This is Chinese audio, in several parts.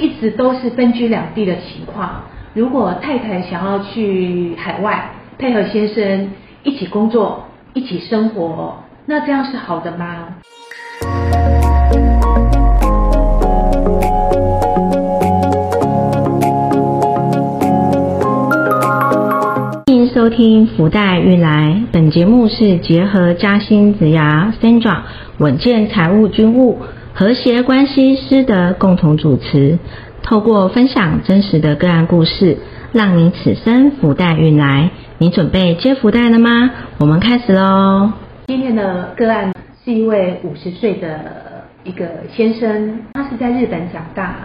一直都是分居两地的情况。如果太太想要去海外配合先生一起工作、一起生活，那这样是好的吗？欢迎收听福袋运来，本节目是结合嘉兴子牙 Sandra 稳健财务军务和谐关系师的共同主持。透过分享真实的个案故事，让你此生福袋运来。你准备接福袋了吗？我们开始喽。今天的个案是一位五十岁的一个先生，他是在日本长大，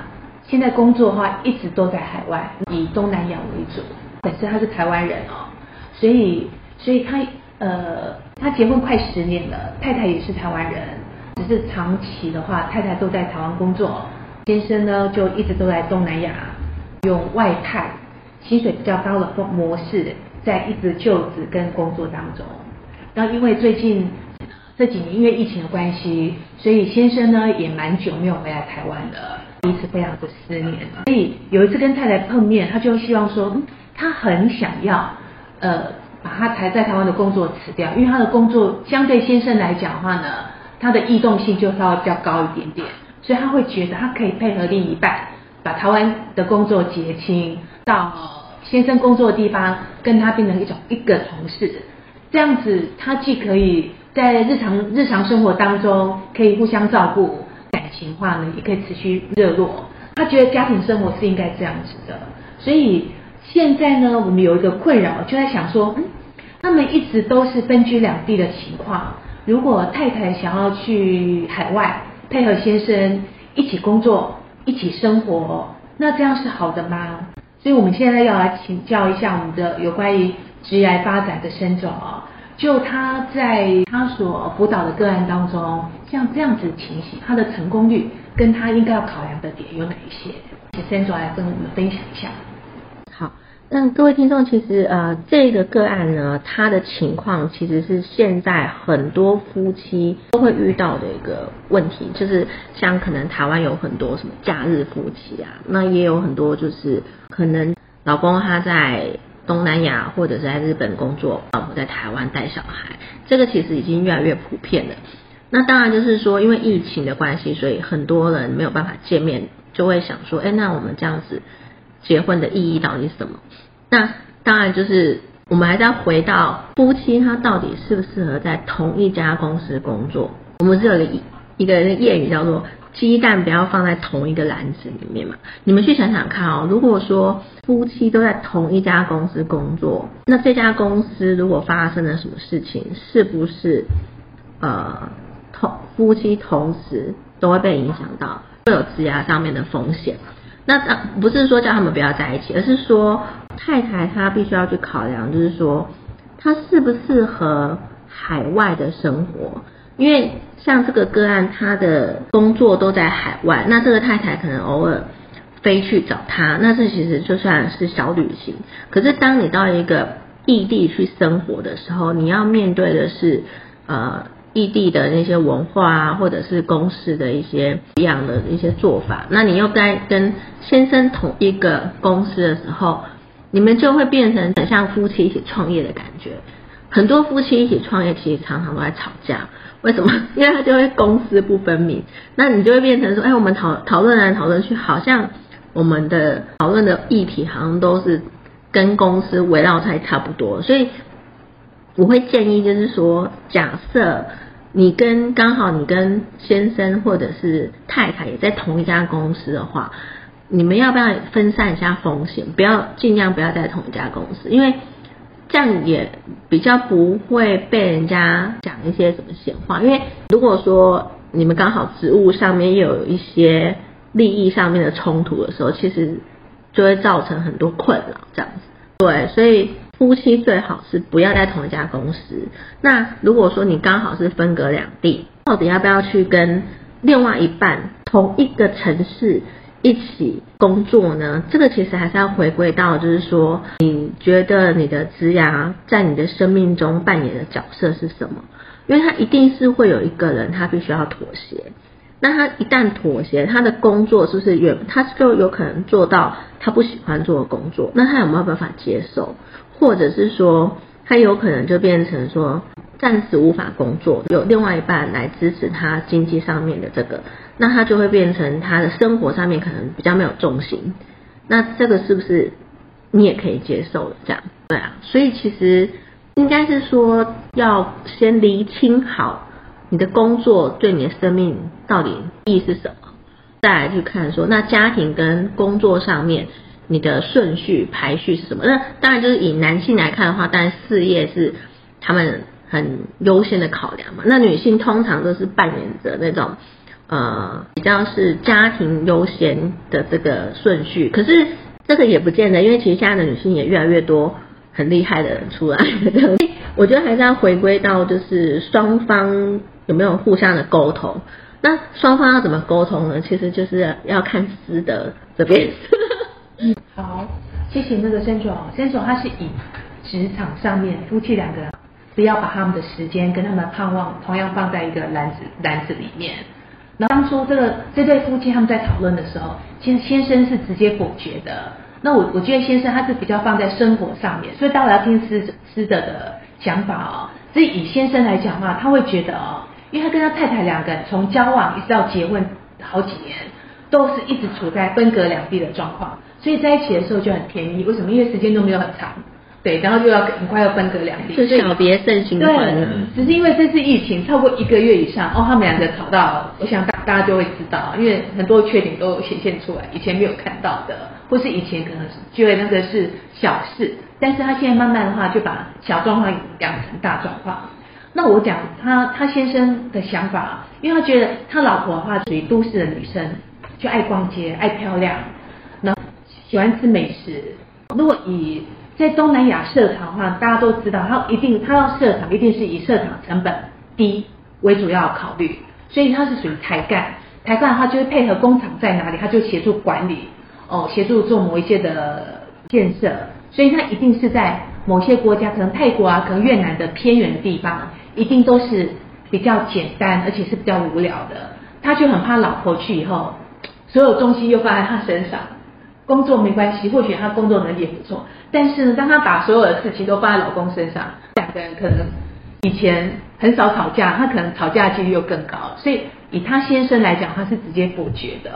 现在工作的话一直都在海外，以东南亚为主。本身他是台湾人哦，所以所以他呃他结婚快十年了，太太也是台湾人，只是长期的话，太太都在台湾工作。先生呢，就一直都在东南亚用外派，薪水比较高的模式，在一直就职跟工作当中。然后因为最近这几年因为疫情的关系，所以先生呢也蛮久没有回来台湾的，彼此非常的思念。所以有一次跟太太碰面，他就希望说，他很想要呃把他才在台湾的工作辞掉，因为他的工作相对先生来讲的话呢，他的异动性就稍微比较高一点点。所以他会觉得他可以配合另一半，把台湾的工作结清，到先生工作的地方跟他变成一种一个同事，这样子他既可以在日常日常生活当中可以互相照顾，感情话呢也可以持续热络。他觉得家庭生活是应该这样子的，所以现在呢，我们有一个困扰，就在想说，嗯，他们一直都是分居两地的情况，如果太太想要去海外。配合先生一起工作，一起生活，那这样是好的吗？所以我们现在要来请教一下我们的有关于职业发展的深总啊，就他在他所辅导的个案当中，像这样子情形，他的成功率跟他应该要考量的点有哪一些？请深总来跟我们分享一下。好那各位听众，其实呃，这个个案呢，他的情况其实是现在很多夫妻都会遇到的一个问题，就是像可能台湾有很多什么假日夫妻啊，那也有很多就是可能老公他在东南亚或者是在日本工作，老婆在台湾带小孩，这个其实已经越来越普遍了。那当然就是说，因为疫情的关系，所以很多人没有办法见面，就会想说，哎，那我们这样子。结婚的意义到底是什么？那当然就是我们还是要回到夫妻他到底适不适合在同一家公司工作。我们是有个一个谚语叫做“鸡蛋不要放在同一个篮子里面”嘛。你们去想想看哦，如果说夫妻都在同一家公司工作，那这家公司如果发生了什么事情，是不是呃同夫妻同时都会被影响到，会有职涯上面的风险？那当不是说叫他们不要在一起，而是说太太她必须要去考量，就是说她适不适合海外的生活。因为像这个个案，他的工作都在海外，那这个太太可能偶尔飞去找他，那这其实就算是小旅行。可是当你到一个异地去生活的时候，你要面对的是呃。异地的那些文化啊，或者是公司的一些一样的一些做法，那你又在跟先生同一个公司的时候，你们就会变成很像夫妻一起创业的感觉。很多夫妻一起创业，其实常常都在吵架。为什么？因为他就会公私不分明。那你就会变成说，哎，我们讨讨论来讨论去，好像我们的讨论的议题好像都是跟公司围绕在差不多。所以我会建议，就是说，假设。你跟刚好你跟先生或者是太太也在同一家公司的话，你们要不要分散一下风险？不要尽量不要在同一家公司，因为这样也比较不会被人家讲一些什么闲话。因为如果说你们刚好职务上面又有一些利益上面的冲突的时候，其实就会造成很多困扰。这样子，对，所以。夫妻最好是不要在同一家公司。那如果说你刚好是分隔两地，到底要不要去跟另外一半同一个城市一起工作呢？这个其实还是要回归到，就是说，你觉得你的职涯在你的生命中扮演的角色是什么？因为他一定是会有一个人，他必须要妥协。那他一旦妥协，他的工作是不是原他就有可能做到他不喜欢做的工作？那他有没有办法接受？或者是说，他有可能就变成说暂时无法工作，有另外一半来支持他经济上面的这个，那他就会变成他的生活上面可能比较没有重心。那这个是不是你也可以接受的？这样对啊，所以其实应该是说要先厘清好你的工作对你的生命到底意义是什么，再来去看说那家庭跟工作上面你的顺序排序是什么。那当然就是以男性来看的话，当然事业是他们很优先的考量嘛。那女性通常都是扮演着那种。呃，比较是家庭优先的这个顺序，可是这个也不见得，因为其实现在的女性也越来越多很厉害的人出来。我觉得还是要回归到就是双方有没有互相的沟通。那双方要怎么沟通呢？其实就是要看师德这边。好，谢谢那个申总。申总他是以职场上面夫妻两个不要把他们的时间跟他们的盼望同样放在一个篮子篮子里面。那当初这个这对夫妻他们在讨论的时候，先先生是直接否决的。那我我觉得先生他是比较放在生活上面，所以大家要听师师的的想法哦。所以以先生来讲的话，他会觉得哦，因为他跟他太太两个人从交往一直到结婚好几年，都是一直处在分隔两地的状况，所以在一起的时候就很甜蜜。为什么？因为时间都没有很长。对，然后就要很快要分隔两地，是小别胜新婚。对，只是因为这次疫情超过一个月以上，哦，他们两个吵到，我想大大家就会知道，因为很多缺点都显现出来，以前没有看到的，或是以前可能是觉得那个是小事，但是他现在慢慢的话就把小状况养成大状况。那我讲他他先生的想法，因为他觉得他老婆的话属于都市的女生，就爱逛街、爱漂亮，那喜欢吃美食。如果以在东南亚设厂的话，大家都知道，他一定他要设厂，一定是以设厂成本低为主要考虑，所以他是属于台干。台干的话，就是配合工厂在哪里，他就协助管理，哦，协助做某一些的建设。所以他一定是在某些国家，可能泰国啊，可能越南的偏远的地方，一定都是比较简单，而且是比较无聊的。他就很怕老婆去以后，所有东西又放在他身上。工作没关系，或许他工作能力也不错，但是呢，当他把所有的事情都放在老公身上，两个人可能以前很少吵架，他可能吵架几率又更高。所以以他先生来讲，他是直接否决的。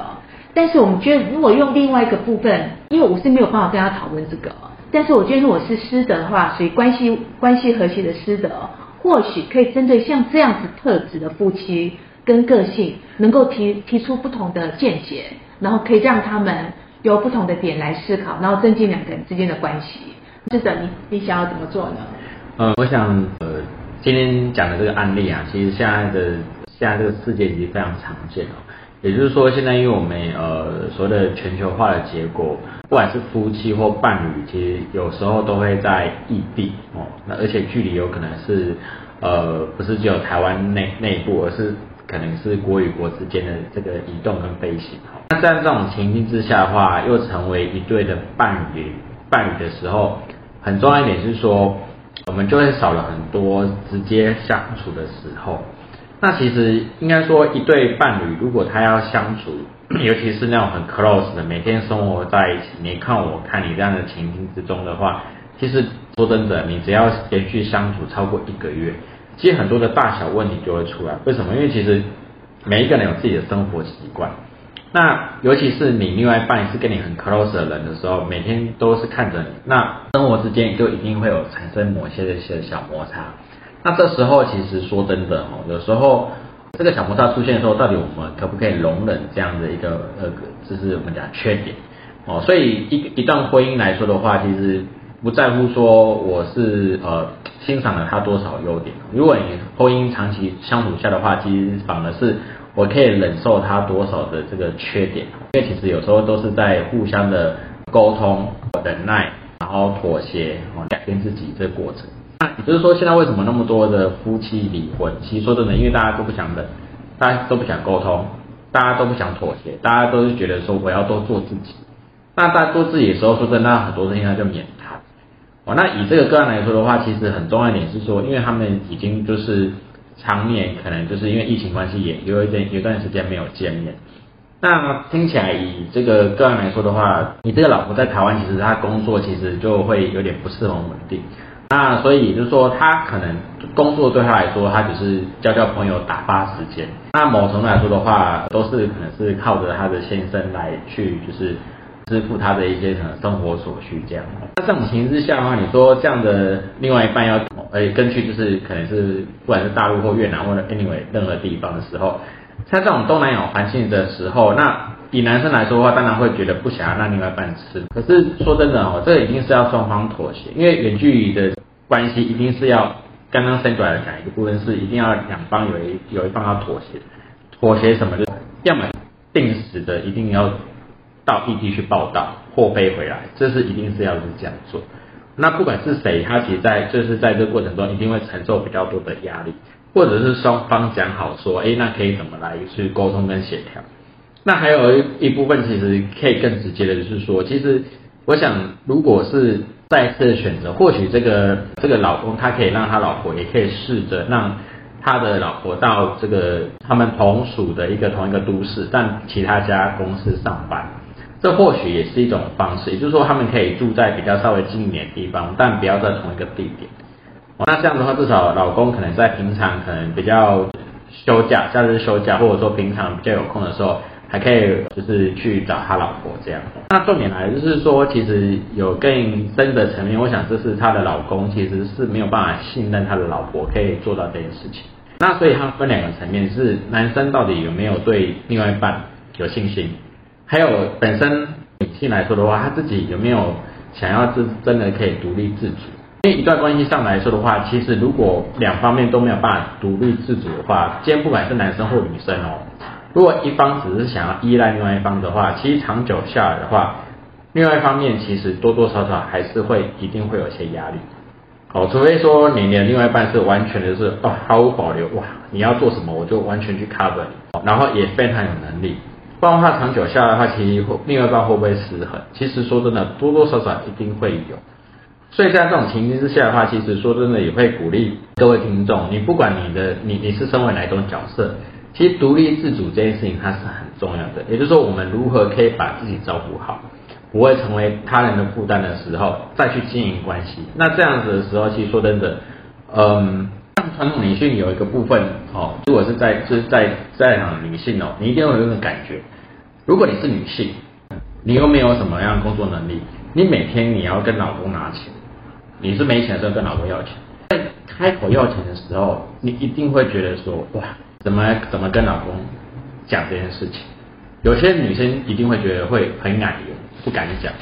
但是我们觉得，如果用另外一个部分，因为我是没有办法跟他讨论这个，但是我觉得如果是师德的话，属于关系关系和谐的师德，或许可以针对像这样子特质的夫妻跟个性，能够提提出不同的见解，然后可以让他们。有不同的点来思考，然后增进两个人之间的关系。是的，你你想要怎么做呢？呃，我想呃，今天讲的这个案例啊，其实现在的现在这个世界已经非常常见了。也就是说，现在因为我们呃所谓的全球化的结果，不管是夫妻或伴侣，其实有时候都会在异地哦。那而且距离有可能是呃不是只有台湾内内部，而是。可能是国与国之间的这个移动跟飞行，那在这种情境之下的话，又成为一对的伴侣伴侣的时候，很重要一点是说，我们就会少了很多直接相处的时候。那其实应该说，一对伴侣如果他要相处，尤其是那种很 close 的，每天生活在一起，你看我看你这样的情境之中的话，其实说真的，你只要连续相处超过一个月。其实很多的大小问题就会出来，为什么？因为其实每一个人有自己的生活习惯，那尤其是你另外一半是跟你很 close 的人的时候，每天都是看着你，那生活之间就一定会有产生某些的一些小摩擦。那这时候其实说真的哦，有时候这个小摩擦出现的时候，到底我们可不可以容忍这样的一个呃，就是我们讲缺点哦？所以一一段婚姻来说的话，其实。不在乎说我是呃欣赏了他多少优点，如果你婚姻长期相处下的话，其实反而是我可以忍受他多少的这个缺点，因为其实有时候都是在互相的沟通、忍耐，然后妥协，改变自己这个过程。那也就是说，现在为什么那么多的夫妻离婚？其实说真的，因为大家都不想忍，大家都不想沟通，大家都不想妥协，大家都是觉得说我要多做自己。那大家做自己的时候，说真的，很多事情他就免。哦，那以这个个案来说的话，其实很重要一点是说，因为他们已经就是常年可能就是因为疫情关系，也有一点有段时间没有见面。那听起来以这个个案来说的话，你这个老婆在台湾，其实她工作其实就会有点不是很稳定。那所以就是说，她可能工作对她来说，她只是交交朋友、打发时间。那某程度来说的话，都是可能是靠着她的先生来去就是支付他的一些可能生活所需这样。那这种情形之下的话，你说这样的另外一半要呃根据就是可能是不管是大陆或越南或者 anyway 任何地方的时候。在这种东南亚环境的时候，那以男生来说的话，当然会觉得不想要让另外一半吃。可是说真的哦，这个一定是要双方妥协，因为远距离的关系一定是要刚刚伸出来的讲一个部分是一定要两方有一有一方要妥协，妥协什么？就要么定时的一定要到异地去报道或飞回来，这是一定是要是这样做。那不管是谁，他其实在就是在这个过程中一定会承受比较多的压力。或者是双方讲好说，哎，那可以怎么来去沟通跟协调？那还有一一部分其实可以更直接的，就是说，其实我想，如果是再次选择，或许这个这个老公他可以让他老婆，也可以试着让他的老婆到这个他们同属的一个同一个都市，但其他家公司上班，这或许也是一种方式。也就是说，他们可以住在比较稍微近一点的地方，但不要在同一个地点。那这样的话，至少老公可能在平常可能比较休假、假日休假，或者说平常比较有空的时候，还可以就是去找他老婆这样。那重点来就是说，其实有更深的层面，我想这是他的老公其实是没有办法信任他的老婆可以做到这件事情。那所以他分两个层面，是男生到底有没有对另外一半有信心，还有本身女性来说的话，她自己有没有想要自真的可以独立自主。因为一段关系上来说的话，其实如果两方面都没有办法独立自主的话，今天不管是男生或女生哦，如果一方只是想要依赖另外一方的话，其实长久下来的话，另外一方面其实多多少少还是会一定会有些压力。哦，除非说你的另外一半是完全的是哦毫无保留哇，你要做什么我就完全去 cover 你，然后也非常有能力，不然的话长久下来的话，其实另外一半会不会失衡？其实说真的，多多少少一定会有。所以在这种情形之下的话，其实说真的也会鼓励各位听众，你不管你的你你是身为哪一种角色，其实独立自主这件事情它是很重要的。也就是说，我们如何可以把自己照顾好，不会成为他人的负担的时候，再去经营关系。那这样子的时候，其实说真的，嗯，像传统女性有一个部分哦，如果是在就是在在场女性哦，你一定会有一种感觉，如果你是女性，你又没有什么样的工作能力，你每天你要跟老公拿钱。你是没钱的时候跟老公要钱，在开口要钱的时候，你一定会觉得说哇，怎么怎么跟老公讲这件事情？有些女生一定会觉得会很矮油，不敢讲，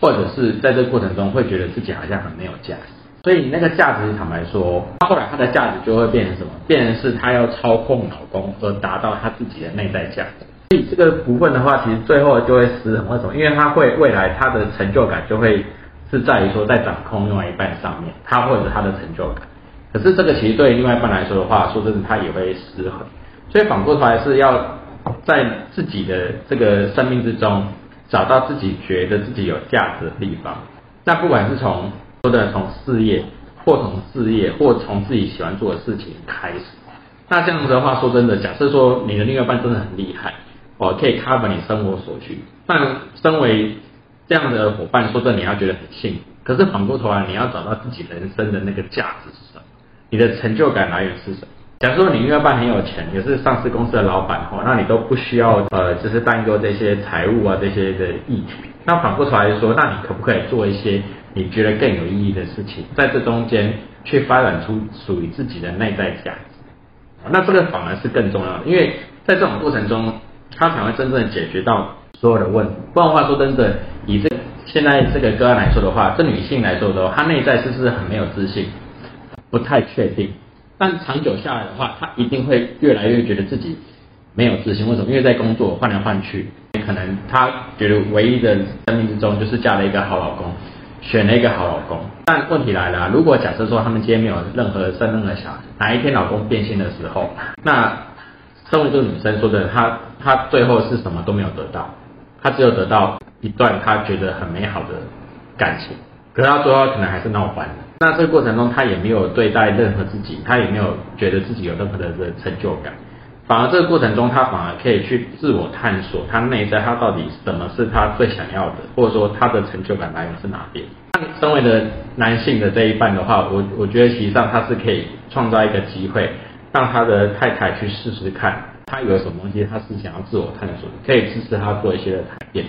或者是在这个过程中会觉得自己好像很没有价值。所以那个价值坦白说，后来她的价值就会变成什么？变成是她要操控老公而达到她自己的内在价值。所以这个部分的话，其实最后就会失衡。为什么？因为她会未来她的成就感就会。是在于说，在掌控另外一半上面，他或者他的成就感。可是这个其实对另外一半来说的话，说真的，他也会失衡。所以反过头来是要在自己的这个生命之中，找到自己觉得自己有价值的地方。那不管是从说的从事业，或从事业，或从自己喜欢做的事情开始。那这样子的话，说真的，假设说你的另外一半真的很厉害，哦，可以 cover 你生活所需。但身为这样的伙伴，说真的，你要觉得很幸福。可是反过头来，你要找到自己人生的那个价值是什么？你的成就感来源是什么？假如说你另外一半很有钱，也是上市公司的老板哈，那你都不需要呃，就是担忧这些财务啊这些的议题。那反过头来说，那你可不可以做一些你觉得更有意义的事情，在这中间去发展出属于自己的内在价值？那这个反而是更重要的，因为在这种过程中，他才会真正解决到。所有的问题，不然的话说真的，以这现在这个个案来说的话，这女性来说的话，她内在是不是很没有自信，不太确定。但长久下来的话，她一定会越来越觉得自己没有自信。为什么？因为在工作换来换去，可能她觉得唯一的生命之中就是嫁了一个好老公，选了一个好老公。但问题来了，如果假设说他们今天没有任何生任何小孩，哪一天老公变心的时候，那身为这个女生说的，她她最后是什么都没有得到。她只有得到一段她觉得很美好的感情，可是他最后可能还是闹翻了。那这个过程中他也没有对待任何自己，他也没有觉得自己有任何的成就感，反而这个过程中他反而可以去自我探索他内在他到底什么是他最想要的，或者说他的成就感来源是哪边。那身为的男性的这一半的话，我我觉得实际上他是可以创造一个机会，让他的太太去试试看，他有什么东西他是想要自我探索，可以支持他做一些的改变，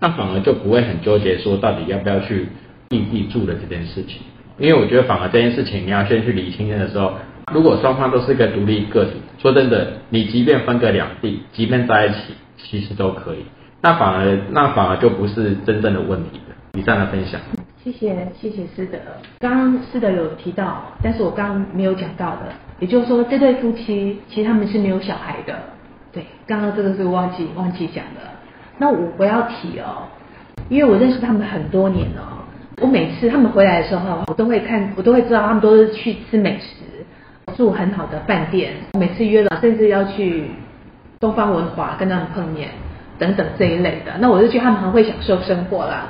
那反而就不会很纠结说到底要不要去异地住的这件事情，因为我觉得反而这件事情你要先去理清的时候，如果双方都是一个独立个体，说真的，你即便分隔两地，即便在一起，其实都可以，那反而那反而就不是真正的问题了。以上的分享。谢谢谢谢师德，刚刚师德有提到，但是我刚刚没有讲到的，也就是说这对夫妻其实他们是没有小孩的，对，刚刚这个是忘记忘记讲的。那我我要提哦，因为我认识他们很多年了，我每次他们回来的时候，我都会看，我都会知道他们都是去吃美食，住很好的饭店，每次约了甚至要去东方文华跟他们碰面等等这一类的，那我就觉得他们很会享受生活啦。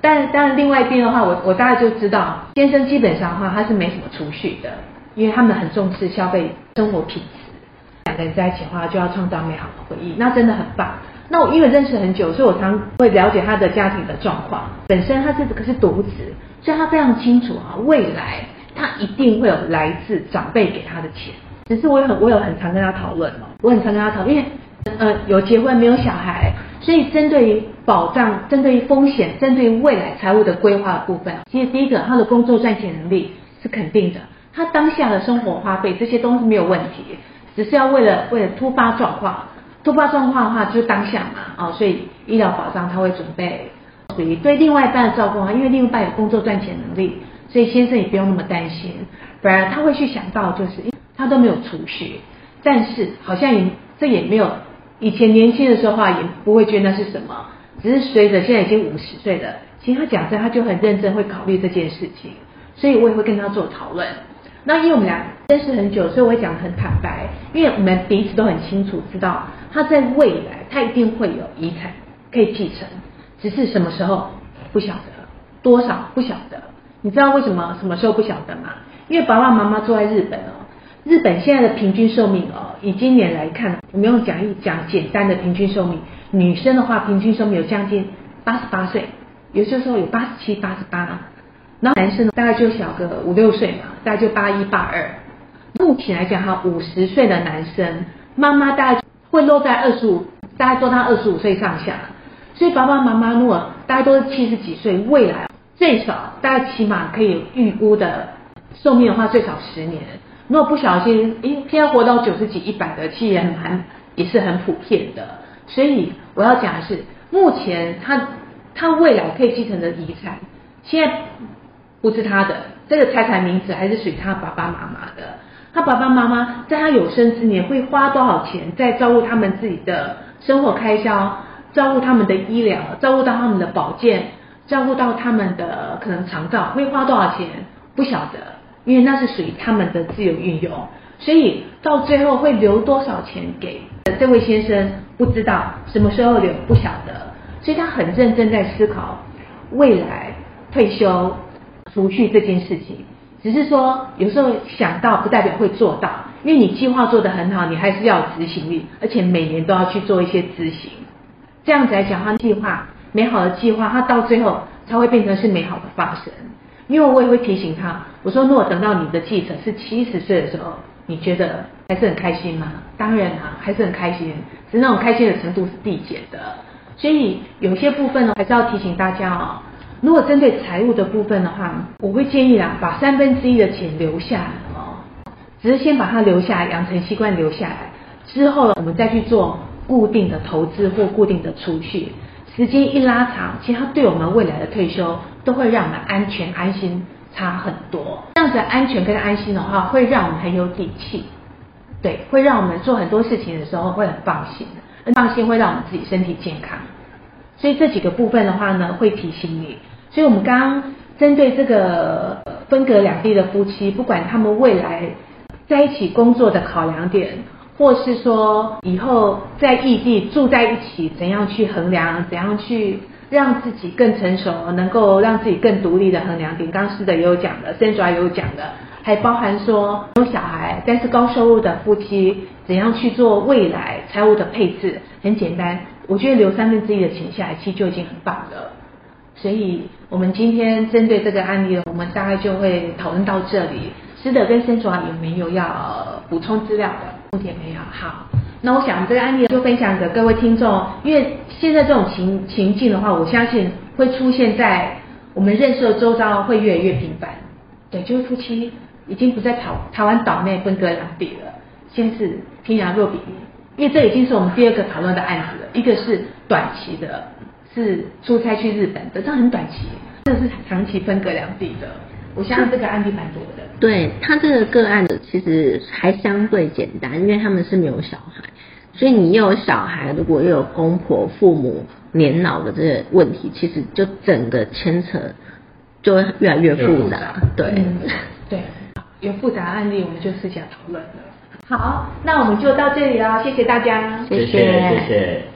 但但另外一边的话，我我大概就知道，先生基本上的话他是没什么储蓄的，因为他们很重视消费生活品质。两个人在一起的话，就要创造美好的回忆，那真的很棒。那我因为认识很久，所以我常会了解他的家庭的状况。本身他是可是独子，所以他非常清楚啊，未来他一定会有来自长辈给他的钱。只是我有很我有很常跟他讨论哦，我很常跟他讨论，因为呃有结婚没有小孩。所以，针对于保障、针对于风险、针对于未来财务的规划的部分，其实第一个，他的工作赚钱能力是肯定的，他当下的生活花费这些都是没有问题，只是要为了为了突发状况，突发状况的话就是当下嘛，哦，所以医疗保障他会准备。属于对另外一半的照顾啊，因为另外一半有工作赚钱能力，所以先生也不用那么担心，反而他会去想到就是他都没有储蓄，但是好像也这也没有。以前年轻的时候话也不会觉得那是什么，只是随着现在已经五十岁了，其实他讲真，他就很认真会考虑这件事情，所以我也会跟他做讨论。那因为我们俩认识很久，所以我会讲很坦白，因为我们彼此都很清楚知道他在未来他一定会有遗产可以继承，只是什么时候不晓得，多少不晓得。你知道为什么什么时候不晓得吗？因为爸爸妈妈住在日本哦。日本现在的平均寿命哦，以今年来看，我们用讲一讲简单的平均寿命，女生的话平均寿命有将近八十八岁，有些时候有八十七、八十八，然后男生大概就小个五六岁嘛，大概就八一、八二。目前来讲哈，五十岁的男生，妈妈大概会落在二十五，大概做到二十五岁上下，所以爸爸妈妈如果大概都是七十几岁，未来最少大概起码可以预估的寿命的话，最少十年。如果不小心，一天活到九十几、一百的，其实也蛮也是很普遍的。所以我要讲的是，目前他他未来可以继承的遗产，现在不是他的，这个财产名字还是属于他爸爸妈妈的。他爸爸妈妈在他有生之年会花多少钱在照顾他们自己的生活开销，照顾他们的医疗，照顾到他们的保健，照顾到他们的可能长照，会花多少钱？不晓得。因为那是属于他们的自由运用，所以到最后会留多少钱给这位先生，不知道什么时候留，不晓得，所以他很认真在思考未来退休储蓄这件事情。只是说有时候想到不代表会做到，因为你计划做得很好，你还是要执行力，而且每年都要去做一些执行。这样子来讲，他计划美好的计划，他到最后才会变成是美好的发生。因为我也会提醒他，我说如果等到你的继承是七十岁的时候，你觉得还是很开心吗？当然啊，还是很开心，只是那种开心的程度是递减的。所以有些部分呢，还是要提醒大家哦。如果针对财务的部分的话，我会建议啦，把三分之一的钱留下来哦，只是先把它留下来，养成习惯留下来，之后我们再去做固定的投资或固定的储蓄。时间一拉长，其实它对我们未来的退休都会让我们安全安心差很多。这样子安全跟安心的话，会让我们很有底气，对，会让我们做很多事情的时候会很放心，放心会让我们自己身体健康。所以这几个部分的话呢，会提醒你。所以我们刚刚针对这个分隔两地的夫妻，不管他们未来在一起工作的考量点。或是说以后在异地住在一起，怎样去衡量，怎样去让自己更成熟，能够让自己更独立的衡量点。刚师的也有讲的 c e n t r a 也有讲的，还包含说有小孩但是高收入的夫妻怎样去做未来财务的配置。很简单，我觉得留三分之一的钱下来，其实就已经很棒了。所以，我们今天针对这个案例，我们大概就会讨论到这里。师德跟 c e n t r a 有没有要补充资料的？目前没有。好。那我想这个案例就分享给各位听众，因为现在这种情情境的话，我相信会出现在我们认识的周遭会越来越频繁。对，就是夫妻已经不在台台湾岛内分隔两地了，先是天涯若比邻，因为这已经是我们第二个讨论的案子了。一个是短期的，是出差去日本的，这很短期；，这是长期分隔两地的。我相信这个案例蛮多的。对他这个个案的其实还相对简单，因为他们是没有小孩，所以你又有小孩，如果又有公婆、父母年老的这个问题，其实就整个牵扯就会越来越复杂。对，对，有复杂案例我们就私下讨论了。好，那我们就到这里了，谢谢大家，谢谢，谢谢。